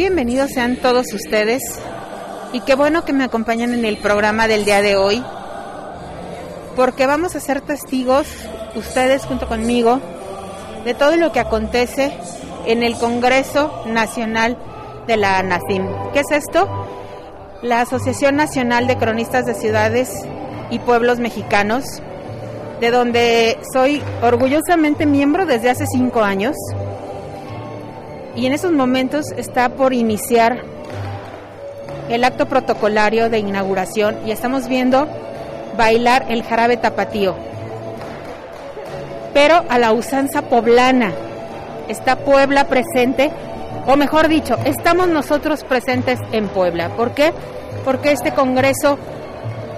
Bienvenidos sean todos ustedes y qué bueno que me acompañan en el programa del día de hoy porque vamos a ser testigos, ustedes junto conmigo, de todo lo que acontece en el Congreso Nacional de la ANACIM. ¿Qué es esto? La Asociación Nacional de Cronistas de Ciudades y Pueblos Mexicanos, de donde soy orgullosamente miembro desde hace cinco años. Y en esos momentos está por iniciar el acto protocolario de inauguración y estamos viendo bailar el jarabe tapatío. Pero a la usanza poblana está Puebla presente, o mejor dicho, estamos nosotros presentes en Puebla. ¿Por qué? Porque este Congreso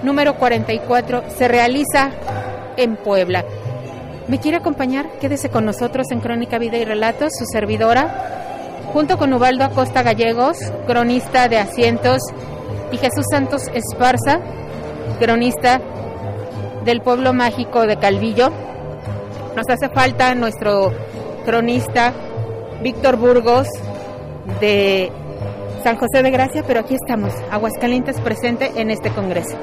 número 44 se realiza en Puebla. ¿Me quiere acompañar? Quédese con nosotros en Crónica Vida y Relatos, su servidora, junto con Ubaldo Acosta Gallegos, cronista de Asientos, y Jesús Santos Esparza, cronista del pueblo mágico de Calvillo. Nos hace falta nuestro cronista Víctor Burgos de San José de Gracia, pero aquí estamos, Aguascalientes presente en este congreso.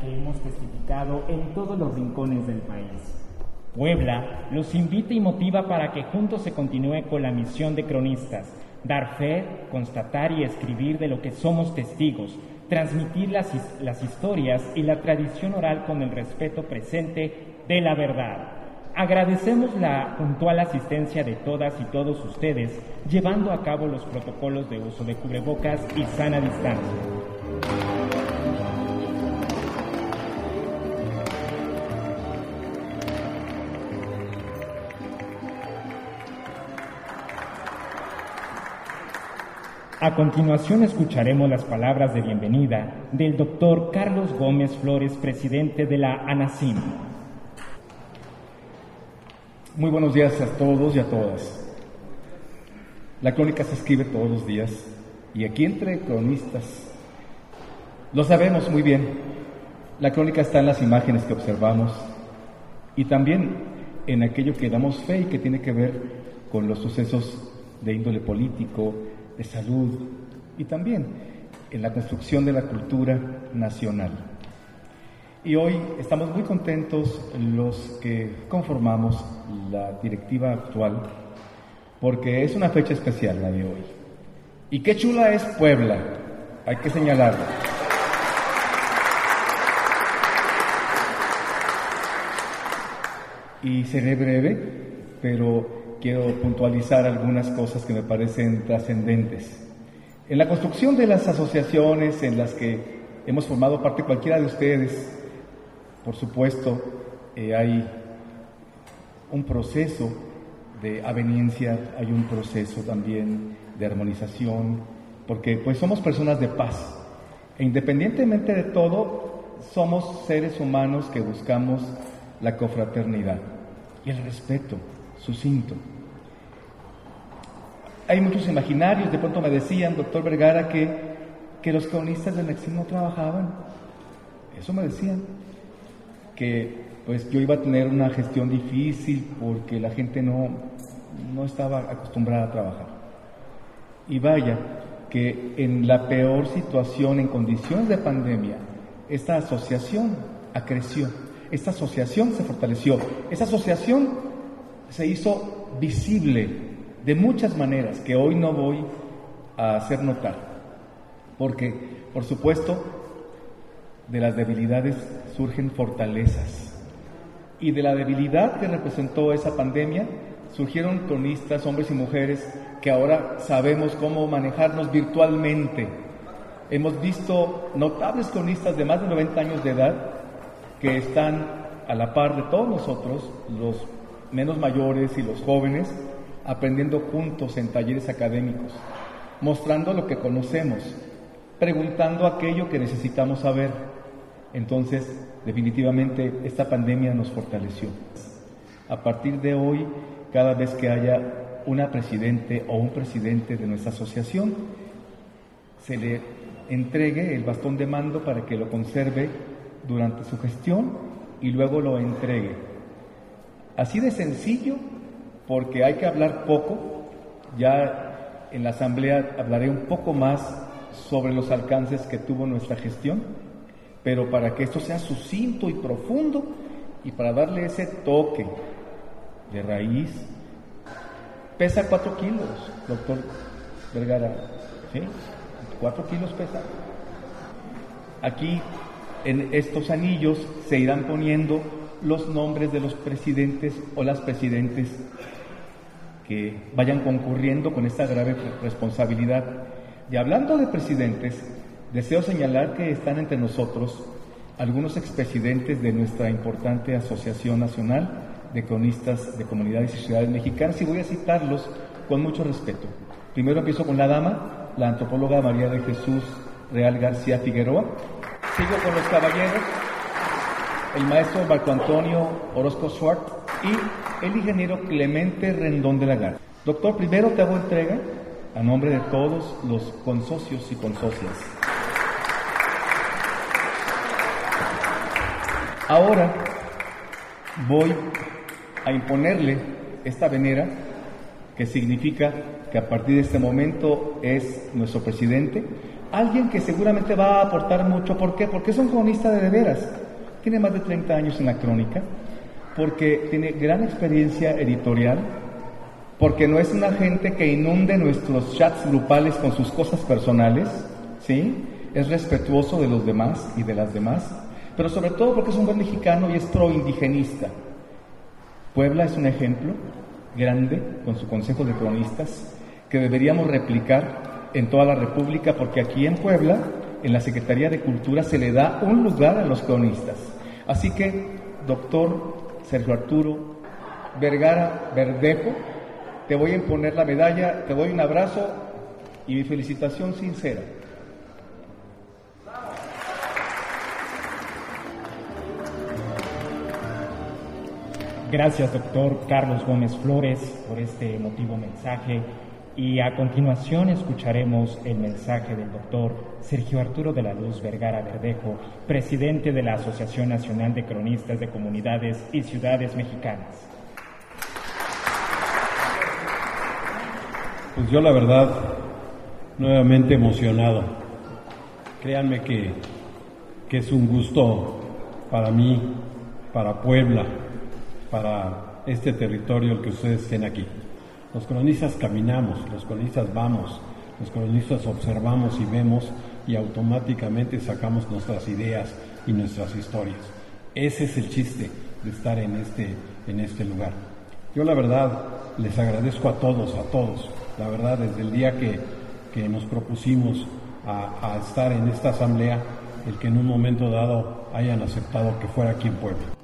Que hemos testificado en todos los rincones del país. Puebla los invita y motiva para que juntos se continúe con la misión de cronistas, dar fe, constatar y escribir de lo que somos testigos, transmitir las, las historias y la tradición oral con el respeto presente de la verdad. Agradecemos la puntual asistencia de todas y todos ustedes, llevando a cabo los protocolos de uso de cubrebocas y sana distancia. A continuación escucharemos las palabras de bienvenida del doctor Carlos Gómez Flores, presidente de la ANACIM. Muy buenos días a todos y a todas. La crónica se escribe todos los días y aquí entre cronistas lo sabemos muy bien. La crónica está en las imágenes que observamos y también en aquello que damos fe y que tiene que ver con los sucesos de índole político, de salud y también en la construcción de la cultura nacional. Y hoy estamos muy contentos los que conformamos la directiva actual porque es una fecha especial la de hoy. Y qué chula es Puebla, hay que señalarlo. Y seré breve, pero quiero puntualizar algunas cosas que me parecen trascendentes. En la construcción de las asociaciones en las que hemos formado parte cualquiera de ustedes, por supuesto, eh, hay un proceso de aveniencia, hay un proceso también de armonización, porque pues somos personas de paz. E independientemente de todo, somos seres humanos que buscamos la confraternidad y el respeto sucinto. Hay muchos imaginarios, de pronto me decían, doctor Vergara, que, que los cronistas del no trabajaban. Eso me decían, que pues yo iba a tener una gestión difícil porque la gente no, no estaba acostumbrada a trabajar. Y vaya, que en la peor situación, en condiciones de pandemia, esta asociación acreció, esta asociación se fortaleció, esta asociación se hizo visible de muchas maneras que hoy no voy a hacer notar, porque por supuesto de las debilidades surgen fortalezas y de la debilidad que representó esa pandemia surgieron cronistas, hombres y mujeres, que ahora sabemos cómo manejarnos virtualmente. Hemos visto notables cronistas de más de 90 años de edad que están a la par de todos nosotros, los menos mayores y los jóvenes, aprendiendo juntos en talleres académicos, mostrando lo que conocemos, preguntando aquello que necesitamos saber. Entonces, definitivamente, esta pandemia nos fortaleció. A partir de hoy, cada vez que haya una presidente o un presidente de nuestra asociación, se le entregue el bastón de mando para que lo conserve durante su gestión y luego lo entregue. Así de sencillo, porque hay que hablar poco, ya en la asamblea hablaré un poco más sobre los alcances que tuvo nuestra gestión, pero para que esto sea sucinto y profundo y para darle ese toque de raíz, pesa cuatro kilos, doctor Vergara, ¿sí? Cuatro kilos pesa. Aquí en estos anillos se irán poniendo los nombres de los presidentes o las presidentes que vayan concurriendo con esta grave responsabilidad. Y hablando de presidentes, deseo señalar que están entre nosotros algunos expresidentes de nuestra importante Asociación Nacional de Cronistas de Comunidades y Ciudades Mexicanas y voy a citarlos con mucho respeto. Primero empiezo con la dama, la antropóloga María de Jesús Real García Figueroa. Sigo con los caballeros, el maestro Marco Antonio Orozco Schwartz y el ingeniero Clemente Rendón de la Garza. Doctor, primero te hago entrega a nombre de todos los consocios y consocias. Ahora voy a imponerle esta venera que significa que a partir de este momento es nuestro presidente, alguien que seguramente va a aportar mucho. ¿Por qué? Porque es un cronista de, de veras. Tiene más de 30 años en la crónica, porque tiene gran experiencia editorial, porque no es una gente que inunde nuestros chats grupales con sus cosas personales, ¿sí? Es respetuoso de los demás y de las demás, pero sobre todo porque es un buen mexicano y es pro-indigenista. Puebla es un ejemplo grande con su Consejo de Cronistas que deberíamos replicar en toda la República porque aquí en Puebla, en la Secretaría de Cultura, se le da un lugar a los cronistas. Así que, doctor Sergio Arturo Vergara Verdejo, te voy a imponer la medalla, te doy un abrazo y mi felicitación sincera. Gracias, doctor Carlos Gómez Flores, por este emotivo mensaje. Y a continuación escucharemos el mensaje del doctor Sergio Arturo de la Luz Vergara Verdejo, presidente de la Asociación Nacional de Cronistas de Comunidades y Ciudades Mexicanas. Pues yo la verdad, nuevamente emocionado. Créanme que, que es un gusto para mí, para Puebla, para este territorio el que ustedes estén aquí. Los cronistas caminamos, los cronistas vamos, los cronistas observamos y vemos y automáticamente sacamos nuestras ideas y nuestras historias. Ese es el chiste de estar en este, en este lugar. Yo la verdad les agradezco a todos, a todos, la verdad desde el día que, que nos propusimos a, a estar en esta asamblea, el que en un momento dado hayan aceptado que fuera aquí en Puebla.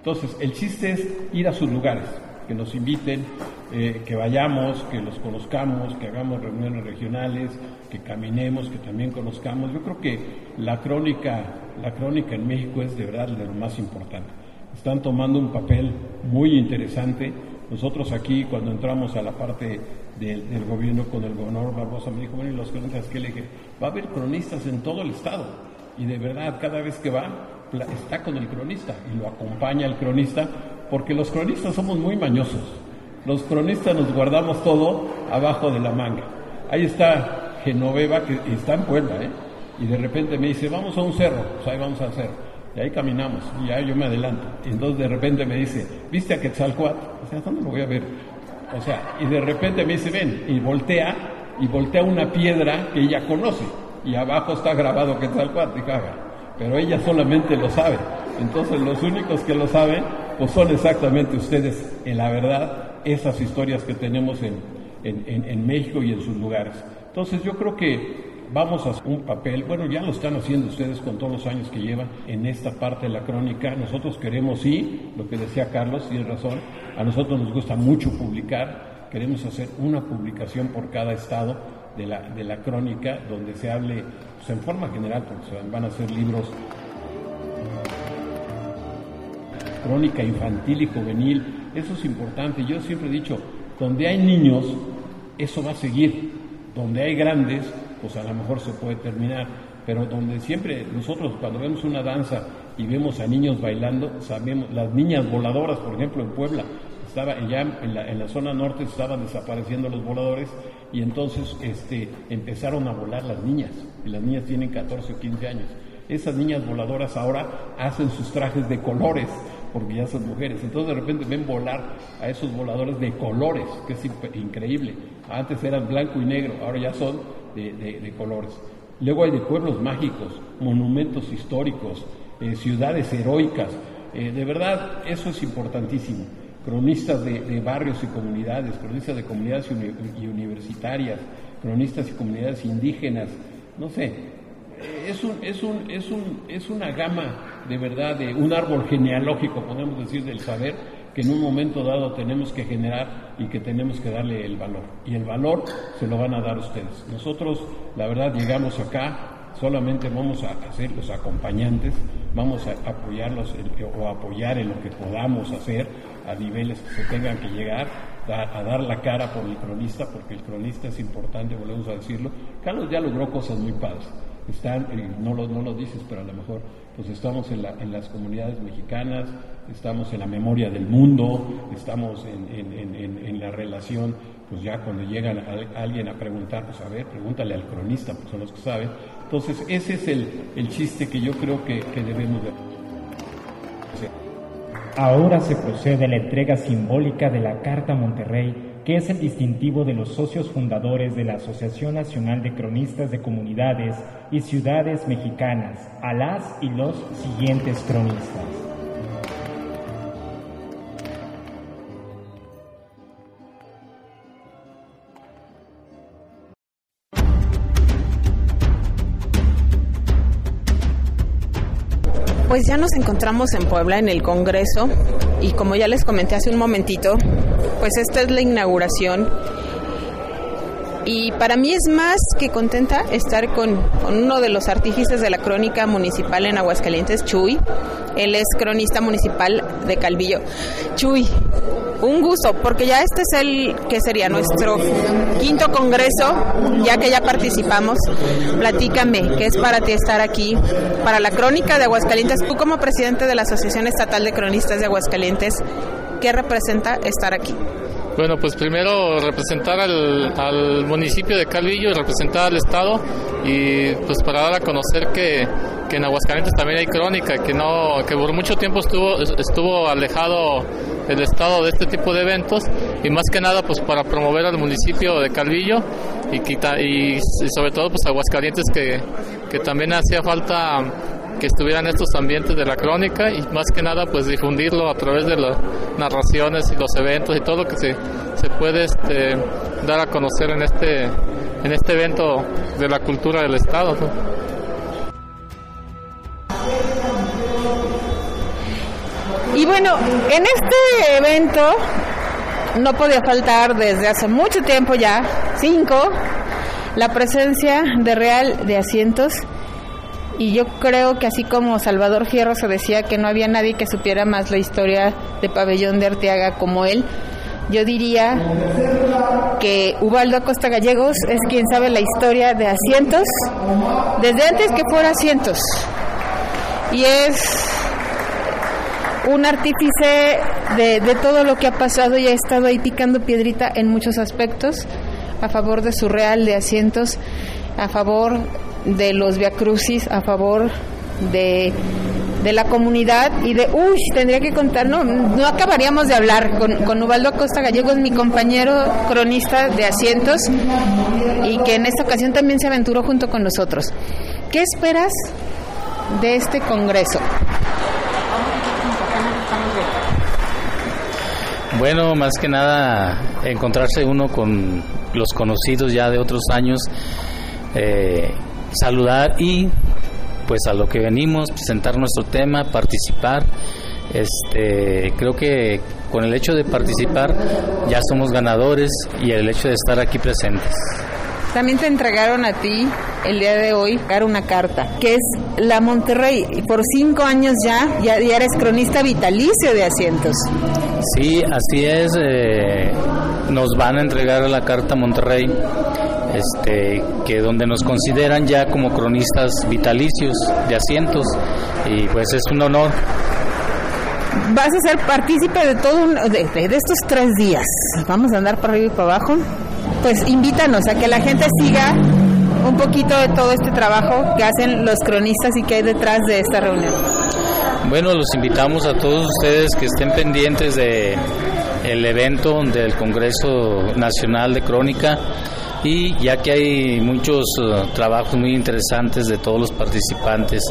Entonces, el chiste es ir a sus lugares, que nos inviten, eh, que vayamos, que los conozcamos, que hagamos reuniones regionales, que caminemos, que también conozcamos. Yo creo que la crónica, la crónica en México es de verdad de lo más importante. Están tomando un papel muy interesante. Nosotros aquí, cuando entramos a la parte del, gobierno con el gobernador Barbosa, me dijo, bueno, ¿y los cronistas qué le dije? Va a haber cronistas en todo el estado. Y de verdad, cada vez que va, está con el cronista y lo acompaña el cronista, porque los cronistas somos muy mañosos. Los cronistas nos guardamos todo abajo de la manga. Ahí está Genoveva, que está en Puebla, ¿eh? y de repente me dice, vamos a un cerro, pues ahí vamos al cerro. Y ahí caminamos, y ya yo me adelanto. Y entonces de repente me dice, ¿viste a Quetzalcoatl? O sea, ¿dónde lo voy a ver? O sea, y de repente me dice, ven, y voltea, y voltea una piedra que ella conoce, y abajo está grabado Quetzalcoatl, y caga pero ella solamente lo sabe. Entonces los únicos que lo saben, pues son exactamente ustedes, en la verdad, esas historias que tenemos en, en, en, México y en sus lugares. Entonces yo creo que vamos a hacer un papel, bueno, ya lo están haciendo ustedes con todos los años que llevan en esta parte de la crónica. Nosotros queremos, sí, lo que decía Carlos, tiene razón, a nosotros nos gusta mucho publicar, queremos hacer una publicación por cada estado de la, de la crónica donde se hable pues, en forma general, porque van a ser libros crónica infantil y juvenil, eso es importante. Yo siempre he dicho, donde hay niños, eso va a seguir. Donde hay grandes, pues a lo mejor se puede terminar. Pero donde siempre nosotros cuando vemos una danza y vemos a niños bailando, sabemos, las niñas voladoras, por ejemplo, en Puebla, estaba ya en la, en la zona norte estaban desapareciendo los voladores y entonces este, empezaron a volar las niñas. Y las niñas tienen 14 o 15 años. Esas niñas voladoras ahora hacen sus trajes de colores porque ya son mujeres. Entonces de repente ven volar a esos voladores de colores, que es increíble. Antes eran blanco y negro, ahora ya son de, colores. Luego hay de pueblos mágicos, monumentos históricos, eh, ciudades heroicas. Eh, de verdad, eso es importantísimo. Cronistas de, barrios y comunidades, cronistas de comunidades y universitarias, cronistas y comunidades indígenas, no sé, es, un, es, un, es, un, es una gama de verdad, de un árbol genealógico, podemos decir, del saber que en un momento dado tenemos que generar y que tenemos que darle el valor. Y el valor se lo van a dar ustedes. Nosotros, la verdad, llegamos acá, solamente vamos a hacer los acompañantes, vamos a apoyarlos o apoyar en lo que podamos hacer a niveles que se tengan que llegar, a dar la cara por el cronista, porque el cronista es importante, volvemos a decirlo. Carlos ya logró cosas muy padres están, no, lo, no lo dices, pero a lo mejor pues estamos en, la, en, las comunidades mexicanas, estamos en la memoria del mundo, estamos en, la relación, pues ya cuando llegan alguien a preguntar, pues a ver, pregúntale al cronista, pues son los que saben. Entonces ese es el, el chiste que yo creo que, que debemos de... Ahora se procede a la entrega simbólica de la Carta Monterrey que es el distintivo de los socios fundadores de la Asociación Nacional de Cronistas de Comunidades y Ciudades Mexicanas, a las y los siguientes cronistas. Pues ya nos encontramos en Puebla en el Congreso y como ya les comenté hace un momentito, pues esta es la inauguración y para mí es más que contenta estar con, uno de los artífices de la crónica municipal en Aguascalientes, Chuy. Él es cronista municipal de Calvillo. Chuy, un gusto, porque ya este es el que sería nuestro quinto congreso, ya que ya participamos. Platícame, ¿qué es para ti estar aquí? Para la crónica de Aguascalientes, tú como presidente de la Asociación Estatal de Cronistas de Aguascalientes, ¿qué representa estar aquí? Bueno, pues primero representar al, municipio de Calvillo y representar al Estado y pues para dar a conocer que, en Aguascalientes también hay crónica, que no que por mucho tiempo estuvo, estuvo alejado el Estado de este tipo de eventos y más que nada pues para promover al municipio de Calvillo y, y, y sobre todo pues Aguascalientes que, que también hacía falta que estuvieran estos ambientes de la crónica y más que nada pues difundirlo a través de las narraciones y los eventos y todo lo que se, se puede este, dar a conocer en este, en este evento de la cultura del Estado. Y bueno, en este evento no podía faltar desde hace mucho tiempo ya, cinco, la presencia de Real de Asientos y yo creo que así como Salvador Fierro se decía que no había nadie que supiera más la historia de Pabellón de Arteaga como él, yo diría que Ubaldo Acosta Gallegos es quien sabe la historia de asientos desde antes que fuera asientos. Y es un artífice de, de, todo lo que ha pasado y ha estado ahí picando piedrita en muchos aspectos a favor de su real de asientos, a favor de los Crucis a favor de, de la comunidad y de, uy, tendría que contar, no, no acabaríamos de hablar con, con Ubaldo Costa Gallegos, mi compañero cronista de asientos y que en esta ocasión también se aventuró junto con nosotros. ¿Qué esperas de este Congreso? Bueno, más que nada encontrarse uno con los conocidos ya de otros años. Eh, saludar y pues a lo que venimos, presentar nuestro tema, participar Este, creo que con el hecho de participar ya somos ganadores y el hecho de estar aquí presentes. También te entregaron a ti el día de hoy una carta, que es la Monterrey. Por cinco años ya, ya, eres cronista vitalicio de asientos. Sí, así es. Eh, nos van a entregar la carta Monterrey, este, que donde nos consideran ya como cronistas vitalicios de asientos y pues es un honor. Vas a ser partícipe de todo de, de estos tres días. Vamos a andar para arriba y para abajo pues invítanos a que la gente siga un poquito de todo este trabajo que hacen los cronistas y que hay detrás de esta reunión. Bueno, los invitamos a todos ustedes que estén pendientes de el evento del Congreso Nacional de Crónica y ya que hay muchos uh, trabajos muy interesantes de todos los participantes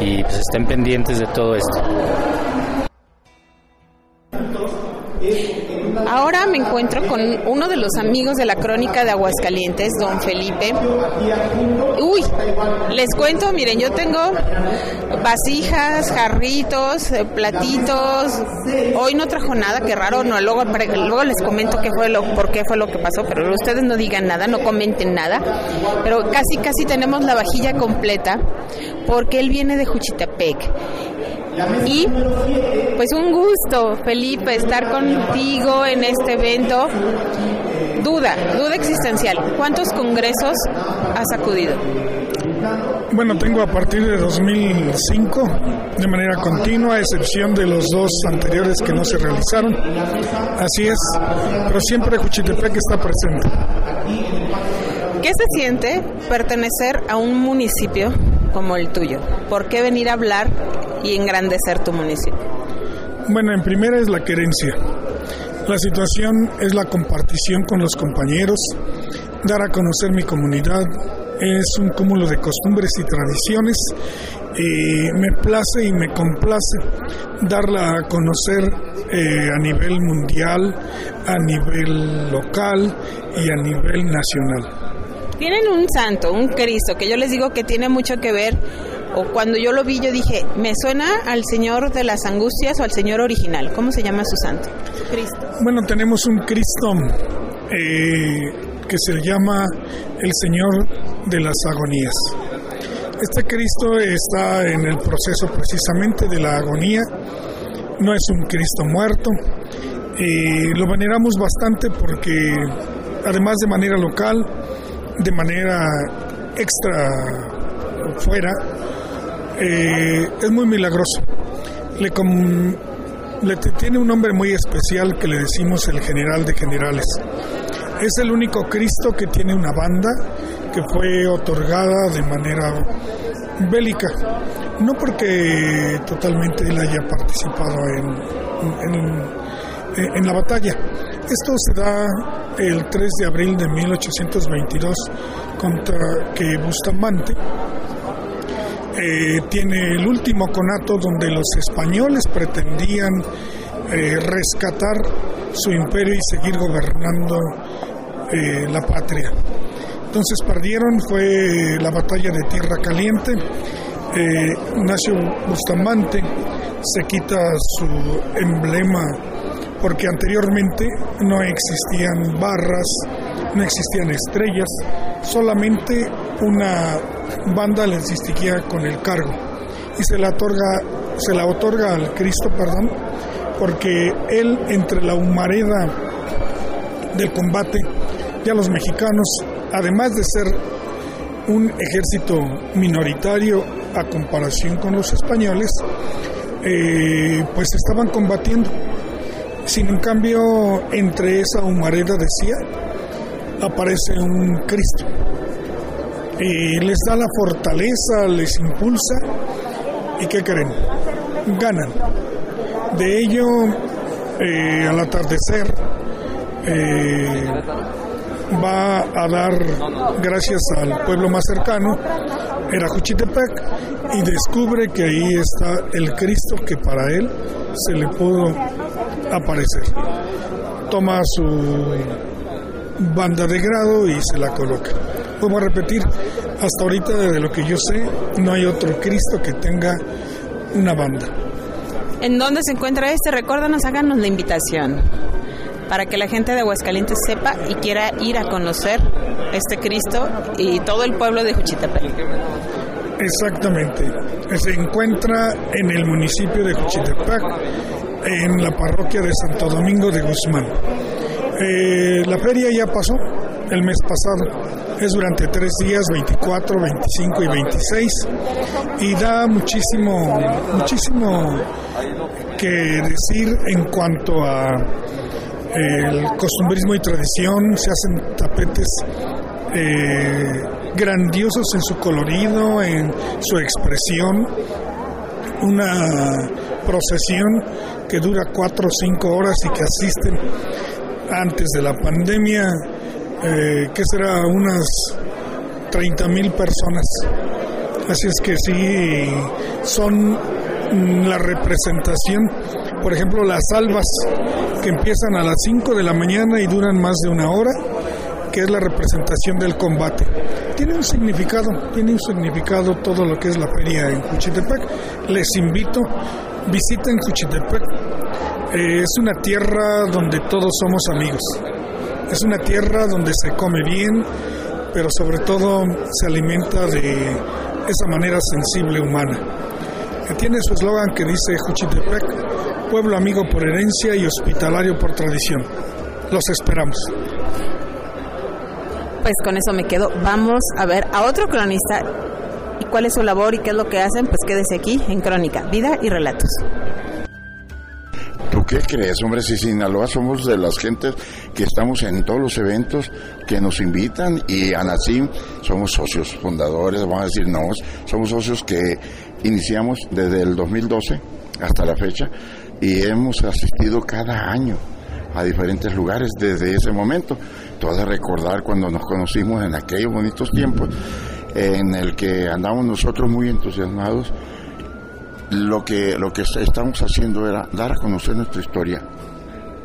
y pues estén pendientes de todo esto. Ahora me encuentro con uno de los amigos de la crónica de Aguascalientes, don Felipe. Uy, les cuento, miren, yo tengo vasijas, jarritos, eh, platitos. Hoy no trajo nada, qué raro, no, luego, luego les comento qué fue lo, por qué fue lo que pasó, pero ustedes no digan nada, no comenten nada. Pero casi, casi tenemos la vajilla completa porque él viene de Juchitepec y pues un gusto, Felipe, estar contigo en este evento. Duda, duda existencial. ¿Cuántos congresos has acudido? Bueno, tengo a partir de 2005 de manera continua, a excepción de los dos anteriores que no se realizaron. Así es, pero siempre Juchitepec está presente. ¿Qué se siente pertenecer a un municipio como el tuyo? ¿Por qué venir a hablar y engrandecer tu municipio? Bueno, en primera es la querencia. La situación es la compartición con los compañeros, dar a conocer mi comunidad, es un cúmulo de costumbres y tradiciones. y me place y me complace darla a conocer eh, a nivel mundial, a nivel local y a nivel nacional. Tienen un santo, un Cristo, que yo les digo que tiene mucho que ver o cuando yo lo vi yo dije, me suena al Señor de las Angustias o al Señor original. ¿Cómo se llama su santo? Cristo. Bueno, tenemos un Cristo eh, que se llama el Señor de las Agonías. Este Cristo está en el proceso precisamente de la agonía, no es un Cristo muerto. Eh, lo veneramos bastante porque además de manera local, de manera extra fuera, eh, es muy milagroso. Le, le tiene un nombre muy especial que le decimos el general de generales. Es el único Cristo que tiene una banda que fue otorgada de manera bélica, no porque totalmente él haya participado en, en la batalla. Esto se da el 3 de abril de 1822 contra que Bustamante eh, tiene el último conato donde los españoles pretendían eh, rescatar su imperio y seguir gobernando eh, la patria. Entonces perdieron, fue la batalla de Tierra Caliente. Ignacio Bustamante se quita su emblema porque anteriormente no existían barras, no existían estrellas, solamente una banda les distinguía con el cargo y se la otorga, se la otorga al Cristo, perdón, porque él entre la humareda del combate, ya los mexicanos, además de ser un ejército minoritario a comparación con los españoles, eh, pues estaban combatiendo. Sin en cambio, entre esa humareda decía, aparece un Cristo les da la fortaleza, les impulsa y ¿qué creen? Ganan. De ello, eh, al atardecer, eh, va a dar gracias al pueblo más cercano, era Juchitepec, y descubre que ahí está el Cristo que para él se le pudo aparecer. Toma su banda de grado y se la coloca. Vamos a repetir, hasta ahorita de lo que yo sé, no hay otro Cristo que tenga una banda. ¿En dónde se encuentra este? Recuérdanos, háganos la invitación para que la gente de Aguascalientes sepa y quiera ir a conocer este Cristo y todo el pueblo de Juchitepec. Exactamente. Se encuentra en el municipio de Juchitepec, en la parroquia de Santo Domingo de Guzmán. Eh, la feria ya pasó el mes pasado. Es durante tres días, 24, 25 y 26. Y da muchísimo, muchísimo que decir en cuanto a el costumbrismo y tradición. Se hacen tapetes eh, grandiosos en su colorido, en su expresión. Una procesión que dura cuatro o cinco horas y que asisten antes de la pandemia, eh, que será unas 30 mil personas. Así es que sí, son la representación, por ejemplo, las albas que empiezan a las 5 de la mañana y duran más de una hora, que es la representación del combate. Tiene un significado, tiene un significado todo lo que es la feria en Juchitepec. Les invito, visiten Juchitepec. Eh, es una tierra donde todos somos amigos. Es una tierra donde se come bien, pero sobre todo se alimenta de esa manera sensible humana. Que tiene su eslogan que dice Juchitepec, pueblo amigo por herencia y hospitalario por tradición. Los esperamos. Pues con eso me quedo. Vamos a ver a otro cronista cuál es su labor y qué es lo que hacen. Pues quédese aquí en Crónica, Vida y Relatos. ¿Tú qué crees, hombre? Si Sinaloa somos de las gentes que estamos en todos los eventos que nos invitan y ANACIM somos socios fundadores, vamos a decir, no, somos socios que iniciamos desde el 2012 hasta la fecha y hemos asistido cada año a diferentes lugares desde ese momento. Todo de recordar cuando nos conocimos en aquellos bonitos tiempos en el que andamos nosotros muy entusiasmados. Lo que, lo que estamos haciendo era dar a conocer nuestra historia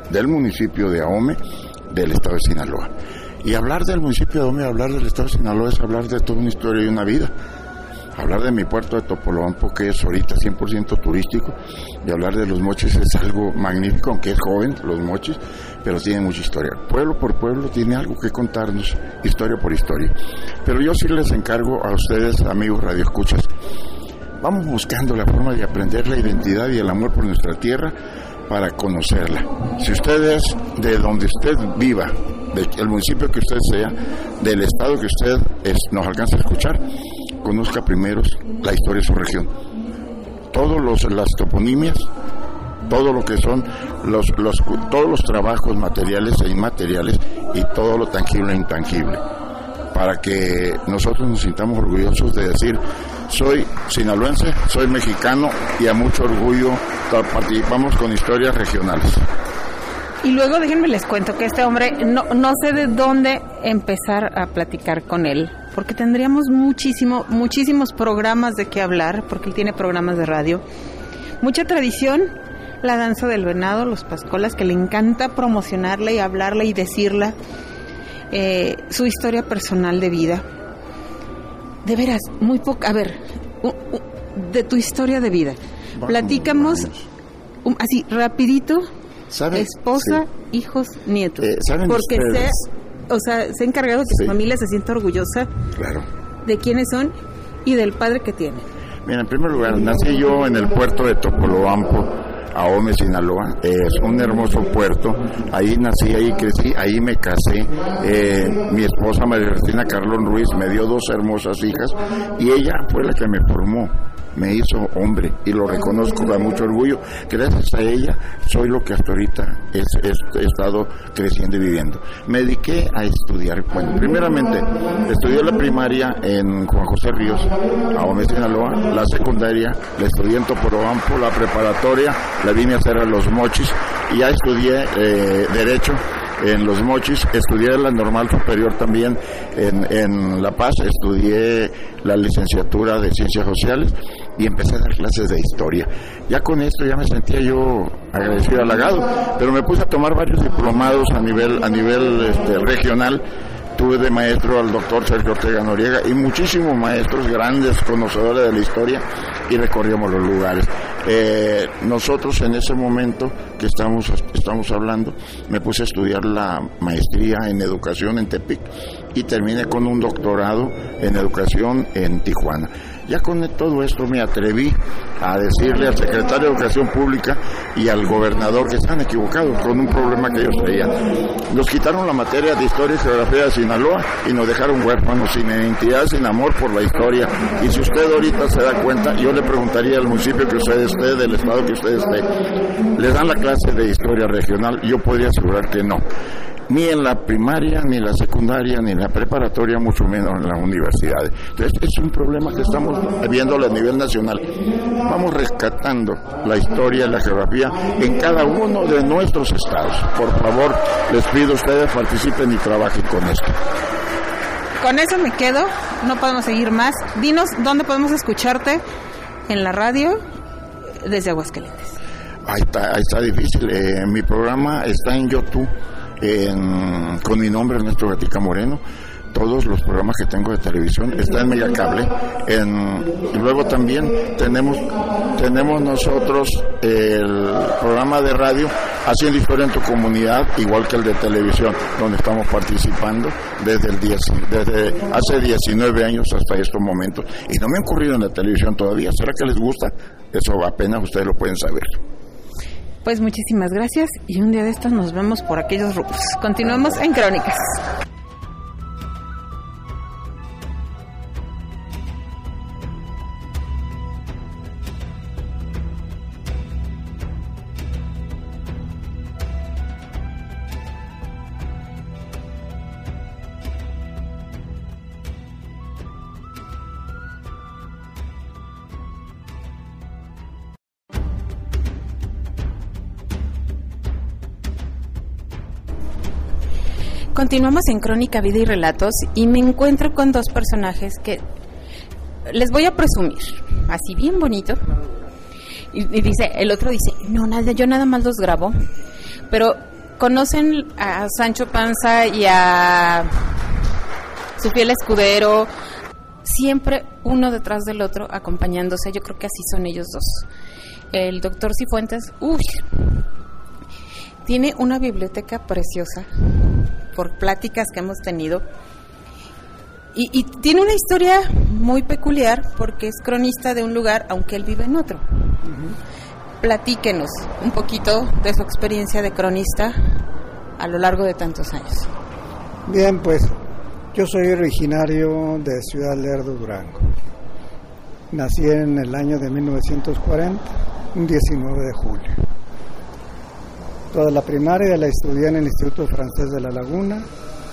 del municipio de Ahome, del estado de Sinaloa. Y hablar del municipio de Ahome, hablar del estado de Sinaloa es hablar de toda una historia y una vida hablar de mi puerto de Topolobampo, que es ahorita 100% turístico, y hablar de los mochis es algo magnífico, aunque es joven, los mochis, pero tiene mucha historia. Pueblo por pueblo tiene algo que contarnos, historia por historia. Pero yo sí les encargo a ustedes, amigos radioescuchas, vamos buscando la forma de aprender la identidad y el amor por nuestra tierra para conocerla. Si usted es de donde usted viva, del municipio que usted sea, del estado que usted nos alcanza a escuchar, conozca primero la historia de su región. Todos los las toponimias, todo lo que son los, los todos los trabajos materiales e inmateriales y todo lo tangible e intangible, para que nosotros nos sintamos orgullosos de decir soy sinaloense, soy mexicano y a mucho orgullo participamos con historias regionales. Y luego déjenme les cuento que este hombre no, no sé de dónde empezar a platicar con él, porque tendríamos muchísimo, muchísimos programas de qué hablar, porque él tiene programas de radio. Mucha tradición, la danza del venado, los pascolas, que le encanta promocionarla y hablarla y decirla, eh, su historia personal de vida. De veras, muy poca, a ver, de tu historia de vida. Platicamos así, rapidito, esposa, hijos, nietos. Eh, Porque se, o sea, se ha encargado que su familia se sienta orgullosa claro. de quiénes son y del padre que tiene. Mira, en primer lugar, nací yo en el puerto de Topolobampo, Ahome, Sinaloa. Es un hermoso puerto. Ahí nací, ahí crecí, ahí me casé. Eh, mi esposa María Cristina Carlón Ruiz me dio dos hermosas hijas y ella fue la que me formó me hizo hombre y lo reconozco con mucho orgullo. Gracias a ella soy lo que hasta ahorita he, estado creciendo y viviendo. Me dediqué a estudiar. Bueno, primeramente estudié la primaria en Juan José Ríos, a Sinaloa, la secundaria la estudié en Topolobampo, la preparatoria la vine a hacer a Los Mochis y ya estudié eh, Derecho en Los Mochis, estudié la normal superior también en, en La Paz, estudié la licenciatura de Ciencias Sociales y empecé a dar clases de historia. Ya con esto ya me sentía yo agradecido, halagado, pero me puse a tomar varios diplomados a nivel, a nivel este, regional. Tuve de maestro al doctor Sergio Ortega Noriega y muchísimos maestros grandes conocedores de la historia y recorríamos los lugares. Eh, nosotros en ese momento que estamos, estamos hablando, me puse a estudiar la maestría en educación en Tepic y terminé con un doctorado en educación en Tijuana. Ya con todo esto me atreví a decirle al secretario de Educación Pública y al gobernador que están equivocados con un problema que ellos traían. Nos quitaron la materia de historia y geografía de Sinaloa y nos dejaron huérfanos, sin identidad, sin amor por la historia. Y si usted ahorita se da cuenta, yo le preguntaría al municipio que usted esté, del estado que usted esté, ¿le dan la clase de historia regional? Yo podría asegurar que no ni en la primaria, ni en la secundaria, ni en la preparatoria, mucho menos en la universidad. Entonces, es un problema que estamos viendo a nivel nacional. Vamos rescatando la historia y la geografía en cada uno de nuestros estados. Por favor, les pido a ustedes participen y trabajen con esto. Con eso me quedo, no podemos seguir más. Dinos dónde podemos escucharte en la radio desde Aguascalientes. Ahí está, ahí está difícil. Eh, mi programa está en YouTube con mi nombre Ernesto Gatica Moreno. Todos los programas que tengo de televisión están en Megacable. En, y luego también tenemos, tenemos nosotros el programa de radio Haciendo Historia en tu Comunidad, igual que el de televisión, donde estamos participando desde, el desde hace 19 años hasta estos momentos. Y no me han ocurrido en la televisión todavía. ¿Será que les gusta? Eso apenas ustedes lo pueden saber. Pues muchísimas gracias y un día de estos nos vemos por aquellos rubros. Continuamos en Crónicas. Continuamos en Crónica, Vida y Relatos y me encuentro con dos personajes que les voy a presumir, así bien bonito. Y, dice, el otro dice, no, nada, yo nada más los grabo, pero conocen a Sancho Panza y a su fiel escudero, siempre uno detrás del otro acompañándose, yo creo que así son ellos dos. El doctor Cifuentes, uy, tiene una biblioteca preciosa por pláticas que hemos tenido. Y, tiene una historia muy peculiar porque es cronista de un lugar, aunque él vive en otro. Platíquenos un poquito de su experiencia de cronista a lo largo de tantos años. Bien, pues yo soy originario de Ciudad Lerdo, Durango. Nací en el año de 1940, un 19 de julio. Toda la primaria la estudié en el Instituto Francés de la Laguna.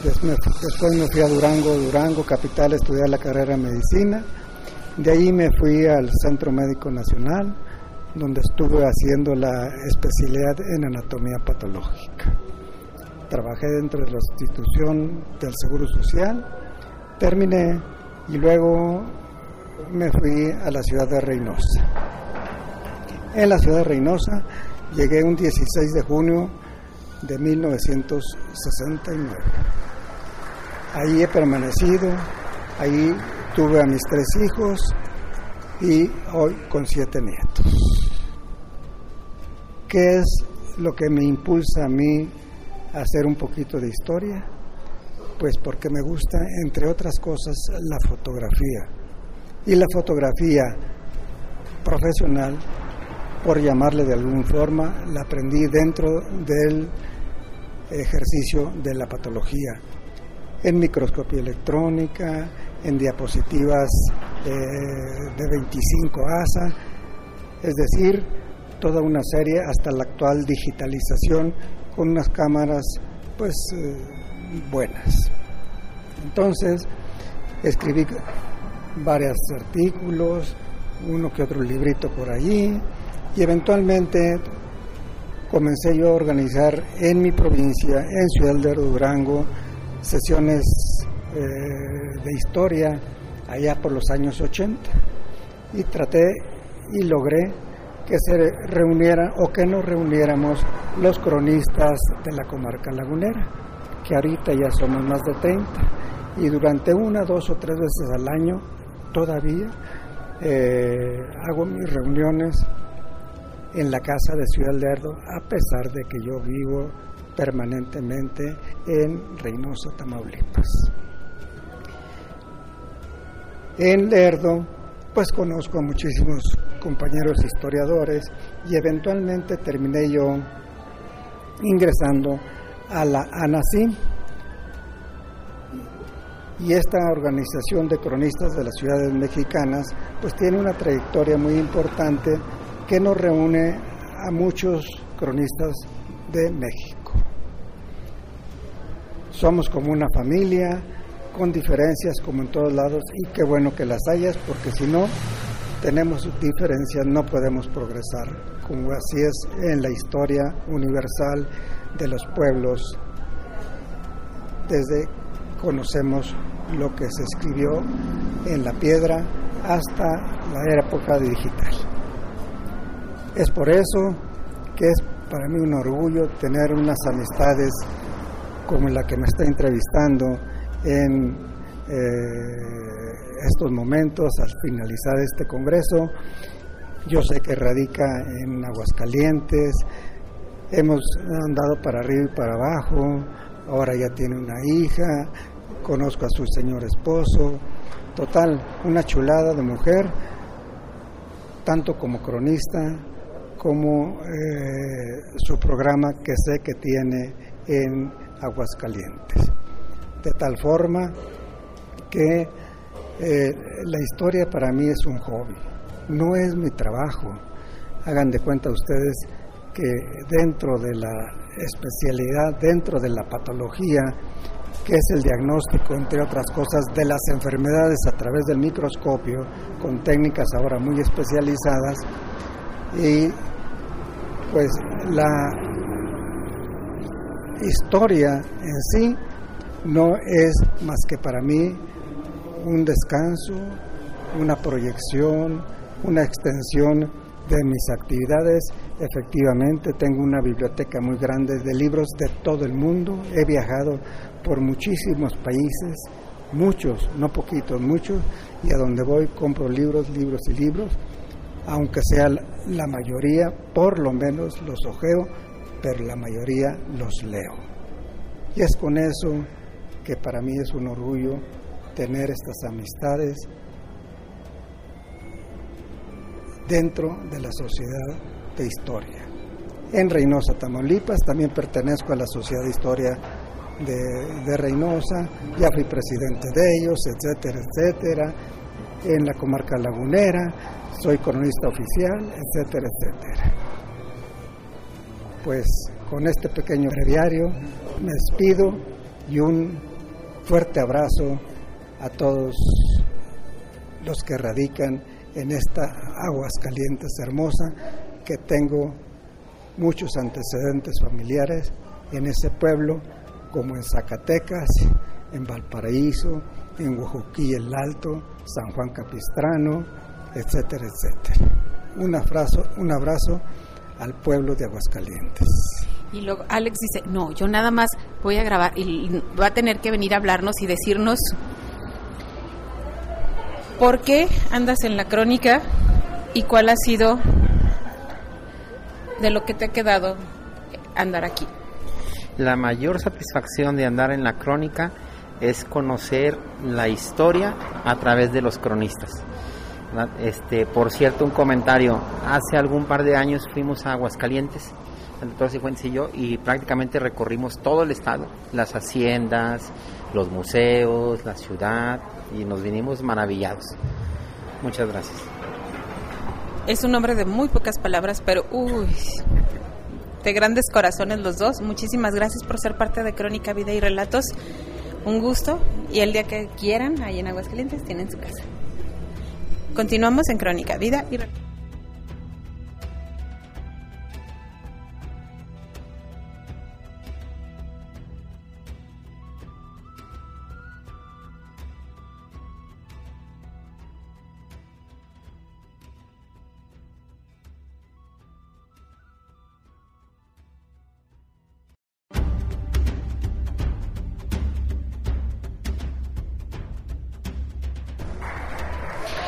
Después me fui a Durango, Durango, capital, a estudiar la carrera de medicina. De ahí me fui al Centro Médico Nacional, donde estuve haciendo la especialidad en anatomía patológica. Trabajé dentro de la institución del Seguro Social, terminé y luego me fui a la ciudad de Reynosa. En la ciudad de Reynosa Llegué un 16 de junio de 1969. Ahí he permanecido, ahí tuve a mis tres hijos y hoy con siete nietos. ¿Qué es lo que me impulsa a mí a hacer un poquito de historia? Pues porque me gusta, entre otras cosas, la fotografía. Y la fotografía profesional por llamarle de alguna forma, la aprendí dentro del ejercicio de la patología, en microscopía electrónica, en diapositivas de 25 ASA, es decir, toda una serie hasta la actual digitalización con unas cámaras pues eh, buenas. Entonces, escribí varios artículos, uno que otro librito por allí, y eventualmente comencé yo a organizar en mi provincia, en Ciudad de Durango, sesiones eh, de historia allá por los años 80 y traté y logré que se reuniera o que nos reuniéramos los cronistas de la comarca lagunera, que ahorita ya somos más de 30 y durante una, dos o tres veces al año todavía eh, hago mis reuniones en la casa de Ciudad Lerdo, a pesar de que yo vivo permanentemente en Reynosa, Tamaulipas. En Lerdo, pues conozco a muchísimos compañeros historiadores y eventualmente terminé yo ingresando a la ANACIM y esta organización de cronistas de las ciudades mexicanas pues tiene una trayectoria muy importante que nos reúne a muchos cronistas de México. Somos como una familia, con diferencias como en todos lados, y qué bueno que las hayas, porque si no tenemos diferencias no podemos progresar, como así es en la historia universal de los pueblos, desde conocemos lo que se escribió en la piedra hasta la época digital. Es por eso que es para mí un orgullo tener unas amistades como la que me está entrevistando en eh, estos momentos al finalizar este congreso. Yo sé que radica en Aguascalientes, hemos andado para arriba y para abajo, ahora ya tiene una hija, conozco a su señor esposo, total, una chulada de mujer, tanto como cronista, como eh, su programa que sé que tiene en Aguascalientes. De tal forma que eh, la historia para mí es un hobby, no es mi trabajo. Hagan de cuenta ustedes que dentro de la especialidad, dentro de la patología, que es el diagnóstico, entre otras cosas, de las enfermedades a través del microscopio, con técnicas ahora muy especializadas, y pues la historia en sí no es más que para mí un descanso, una proyección, una extensión de mis actividades. Efectivamente, tengo una biblioteca muy grande de libros de todo el mundo. He viajado por muchísimos países, muchos, no poquitos, muchos, y a donde voy compro libros, libros y libros aunque sea la mayoría, por lo menos los ojeo, pero la mayoría los leo. Y es con eso que para mí es un orgullo tener estas amistades dentro de la Sociedad de Historia. En Reynosa, Tamaulipas, también pertenezco a la Sociedad de Historia de, de Reynosa, ya fui presidente de ellos, etcétera, etcétera, en la comarca lagunera, soy cronista oficial, etcétera, etcétera. Pues con este pequeño breviario me despido y un fuerte abrazo a todos los que radican en esta aguas calientes hermosa que tengo muchos antecedentes familiares en ese pueblo como en Zacatecas, en Valparaíso, en Oaxaquí el Alto, San Juan Capistrano, etcétera, etcétera. Un abrazo, un abrazo al pueblo de Aguascalientes. Y luego Alex dice, no, yo nada más voy a grabar y va a tener que venir a hablarnos y decirnos por qué andas en la crónica y cuál ha sido de lo que te ha quedado andar aquí. La mayor satisfacción de andar en la crónica es conocer la historia a través de los cronistas. Este, por cierto, un comentario. Hace algún par de años fuimos a Aguascalientes, el doctor Cifuentes y yo, y prácticamente recorrimos todo el estado, las haciendas, los museos, la ciudad, y nos vinimos maravillados. Muchas gracias. Es un hombre de muy pocas palabras, pero uy, de grandes corazones los dos. Muchísimas gracias por ser parte de Crónica, Vida y Relatos. Un gusto y el día que quieran, ahí en Aguascalientes, tienen su casa. Continuamos en Crónica, Vida y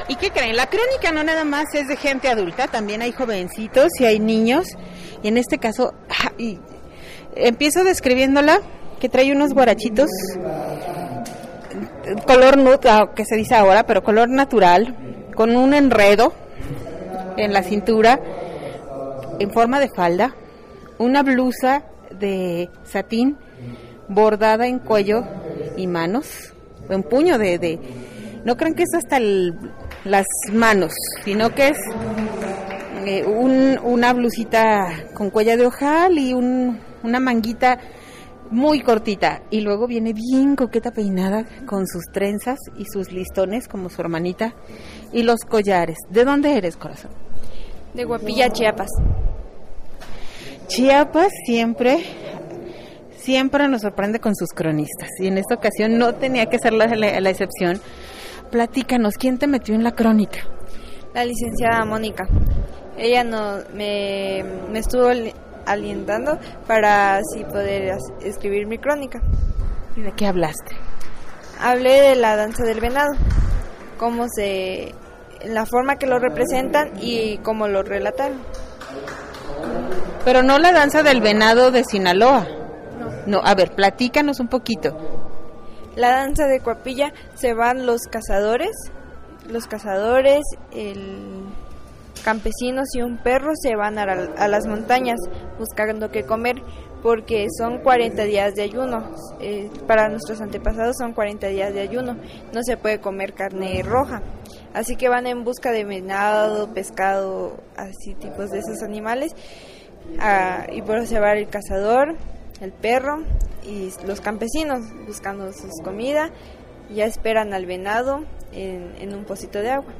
¿Y qué creen? La crónica no nada más es de gente adulta, también hay jovencitos y hay niños. Y en este caso, y empiezo describiéndola, que trae unos guarachitos, color nude, ah, que se dice ahora, pero color natural, con un enredo en la cintura, en forma de falda, una blusa de satín bordada en cuello y manos, un puño de, de no crean que es hasta las manos, sino que es eh, una blusita con cuello de ojal y una manguita muy cortita y luego viene bien coqueta peinada con sus trenzas y sus listones como su hermanita y los collares. ¿De dónde eres, corazón? De Guapilla, Chiapas. Chiapas siempre siempre nos sorprende con sus cronistas y en esta ocasión no tenía que ser la, la, excepción. Platícanos, ¿quién te metió en la crónica? La licenciada Mónica. Ella no, me, me estuvo alientando para así poder escribir mi crónica. ¿Y de qué hablaste? Hablé de la danza del venado, cómo se, la forma que lo representan y cómo lo relataron. Pero no la danza del venado de Sinaloa. No, a ver, platícanos un poquito. La danza de Cuapilla se van los cazadores, los cazadores, el campesinos y un perro se van a, las montañas buscando qué comer porque son 40 días de ayuno. Eh, para nuestros antepasados son 40 días de ayuno. No se puede comer carne roja. Así que van en busca de venado, pescado, así tipos de esos animales. Ah, y por eso se va el cazador, el perro y los campesinos buscando sus comida. Ya esperan al venado en, un pocito de agua.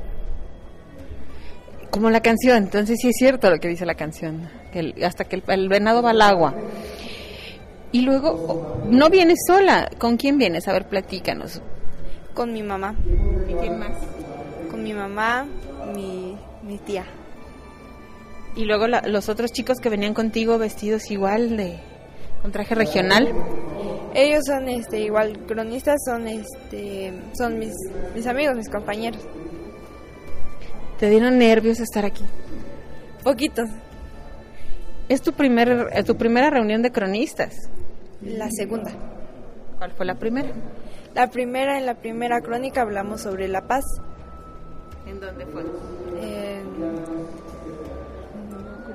Como la canción, entonces sí es cierto lo que dice la canción, que hasta que el, venado va al agua. Y luego, no vienes sola, ¿con quién vienes? A ver, platícanos. Con mi mamá. ¿Y quién más? Con mi mamá, mi, mi tía. Y luego los otros chicos que venían contigo vestidos igual de un traje regional. Ellos son este igual cronistas, son este son mis mis amigos, mis compañeros. ¿Te dieron nervios estar aquí? Poquitos. ¿Es tu primer eh, tu primera reunión de cronistas? La segunda. ¿Cuál fue la primera? La primera, en la primera crónica hablamos sobre la paz. ¿En dónde fue? En...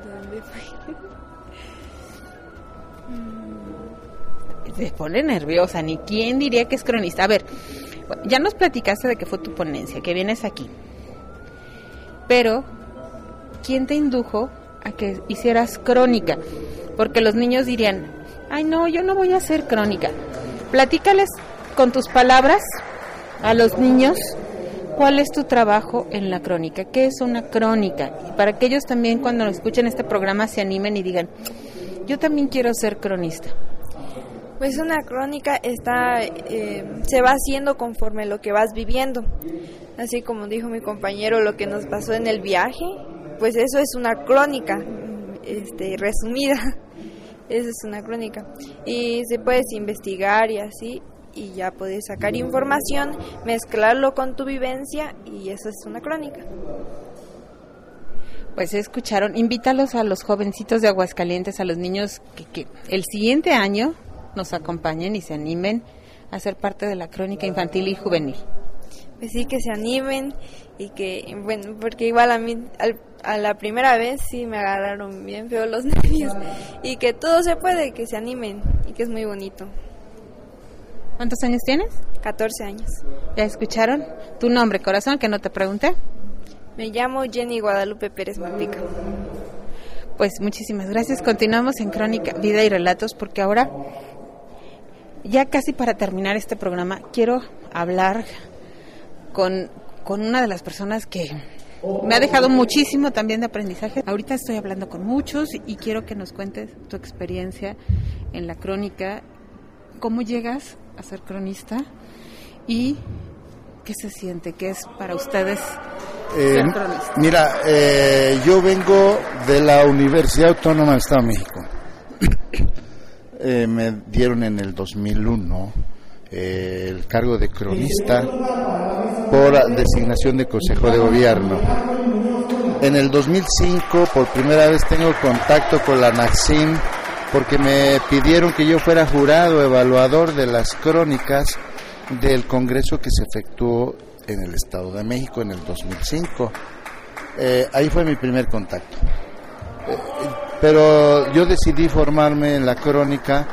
¿Dónde fue? Se pone nerviosa, ni quién diría que es cronista. A ver, ya nos platicaste de que fue tu ponencia, que vienes aquí. Pero, ¿quién te indujo a que hicieras crónica? Porque los niños dirían, ay no, yo no voy a hacer crónica. Platícales con tus palabras a los niños cuál es tu trabajo en la crónica, qué es una crónica, para que ellos también cuando escuchen este programa se animen y digan, yo también quiero ser cronista. Pues una crónica está, eh, se va haciendo conforme lo que vas viviendo. Así como dijo mi compañero, lo que nos pasó en el viaje, pues eso es una crónica, este, resumida. Eso es una crónica. Y se puedes investigar y así, y ya puedes sacar información, mezclarlo con tu vivencia, y eso es una crónica. Pues escucharon, invítalos a los jovencitos de Aguascalientes, a los niños que, que el siguiente año nos acompañen y se animen a ser parte de la crónica infantil y juvenil. Pues sí, que se animen y que, bueno, porque igual a mí, a la primera vez sí me agarraron bien feo los nervios y que todo se puede, que se animen y que es muy bonito. ¿Cuántos años tienes? 14 años. ¿Ya escucharon? ¿Tu nombre, corazón, que no te pregunté? Me llamo Jenny Guadalupe Pérez Malpica. Pues muchísimas gracias. Continuamos en Crónica, Vida y Relatos porque ahora, ya casi para terminar este programa, quiero hablar con, con una de las personas que me ha dejado muchísimo también de aprendizaje. Ahorita estoy hablando con muchos y quiero que nos cuentes tu experiencia en la crónica, cómo llegas a ser cronista y qué se siente, qué es para ustedes eh, mira, eh, yo vengo de la Universidad Autónoma del Estado de México. Eh, me dieron en el 2001 el cargo de cronista por designación de Consejo de Gobierno. En el 2005 por primera vez tengo contacto con la NACIM porque me pidieron que yo fuera jurado evaluador de las crónicas del Congreso que se efectuó en el Estado de México en el 2005. Eh, ahí fue mi primer contacto. Eh, pero yo decidí formarme en la crónica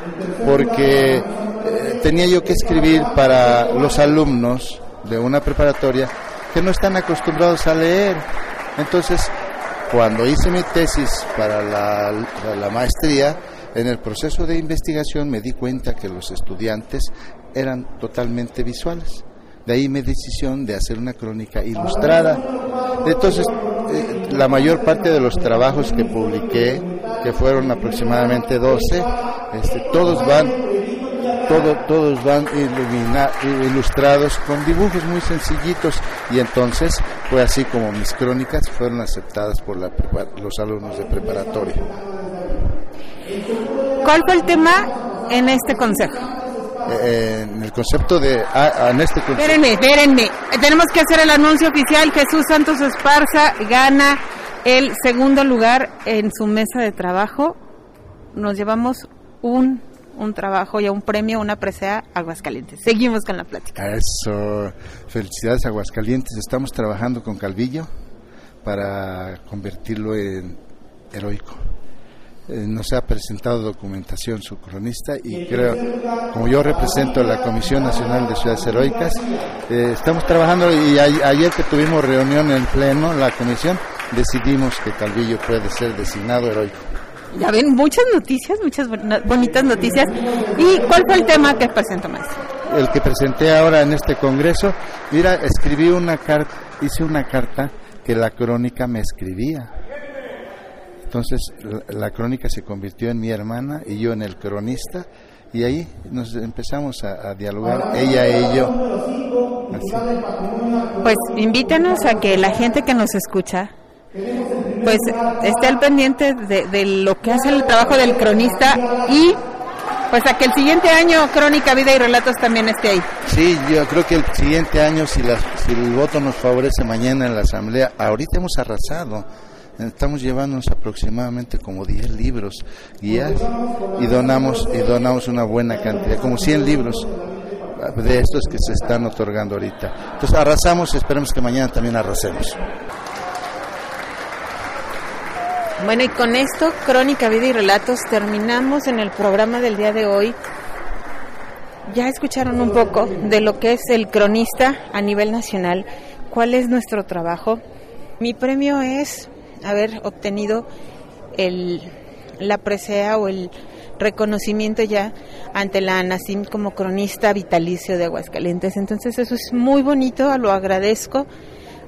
porque eh, tenía yo que escribir para los alumnos de una preparatoria que no están acostumbrados a leer. Entonces, cuando hice mi tesis para la maestría, en el proceso de investigación me di cuenta que los estudiantes eran totalmente visuales. De ahí mi decisión de hacer una crónica ilustrada. Entonces, eh, la mayor parte de los trabajos que publiqué, que fueron aproximadamente 12, este, todos van todo, todos van ilustrados con dibujos muy sencillitos y entonces fue así como mis crónicas fueron aceptadas por los alumnos de preparatoria. ¿Cuál fue el tema en este consejo? Eh, en el concepto de ah, en este consejo. Espérenme, espérenme. Tenemos que hacer el anuncio oficial. Jesús Santos Esparza gana el segundo lugar en su mesa de trabajo. Nos llevamos un un trabajo y un premio, una presea Aguascalientes. Seguimos con la plática. Eso, felicidades Aguascalientes. Estamos trabajando con Calvillo para convertirlo en heroico. Eh, nos ha presentado documentación su cronista y creo, como yo represento la Comisión Nacional de Ciudades Heroicas, eh, estamos trabajando y ayer que tuvimos reunión en pleno, la comisión, decidimos que Calvillo puede ser designado heroico. Ya ven, muchas noticias, muchas bonitas noticias. ¿Y cuál fue el tema que presentó, maestro? El que presenté ahora en este congreso, mira, escribí una carta, hice una carta que la crónica me escribía entonces la, crónica se convirtió en mi hermana y yo en el cronista y ahí nos empezamos a, dialogar, ella y yo. Pues invítenos a que la gente que nos escucha pues esté al pendiente de, lo que hace el trabajo del cronista y pues a que el siguiente año Crónica, Vida y Relatos también esté ahí. Sí, yo creo que el siguiente año, si, si el voto nos favorece mañana en la Asamblea, ahorita hemos arrasado estamos llevándonos aproximadamente como 10 libros guías y donamos y donamos una buena cantidad, como 100 libros de estos que se están otorgando ahorita. Entonces arrasamos y esperemos que mañana también arrasemos. Bueno, y con esto, Crónica, Vida y Relatos, terminamos en el programa del día de hoy. Ya escucharon un poco de lo que es el cronista a nivel nacional, cuál es nuestro trabajo. Mi premio es haber obtenido el, la presea o el reconocimiento ya ante la ANACIM como cronista vitalicio de Aguascalientes. Entonces eso es muy bonito, lo agradezco.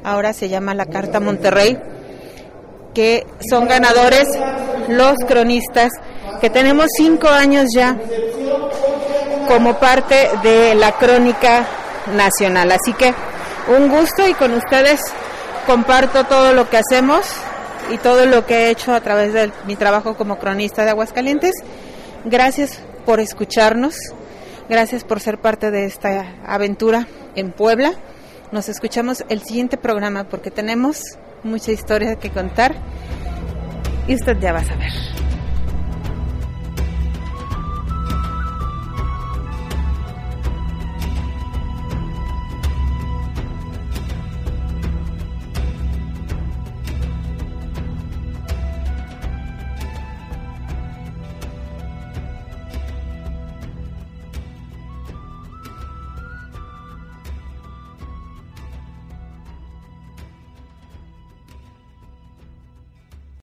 Ahora se llama la Carta Monterrey, que son ganadores los cronistas, que tenemos cinco años ya como parte de la crónica nacional. Así que un gusto y con ustedes comparto todo lo que hacemos y todo lo que he hecho a través de mi trabajo como cronista de Aguascalientes. Gracias por escucharnos, gracias por ser parte de esta aventura en Puebla. Nos escuchamos el siguiente programa porque tenemos mucha historia que contar y usted ya va a saber.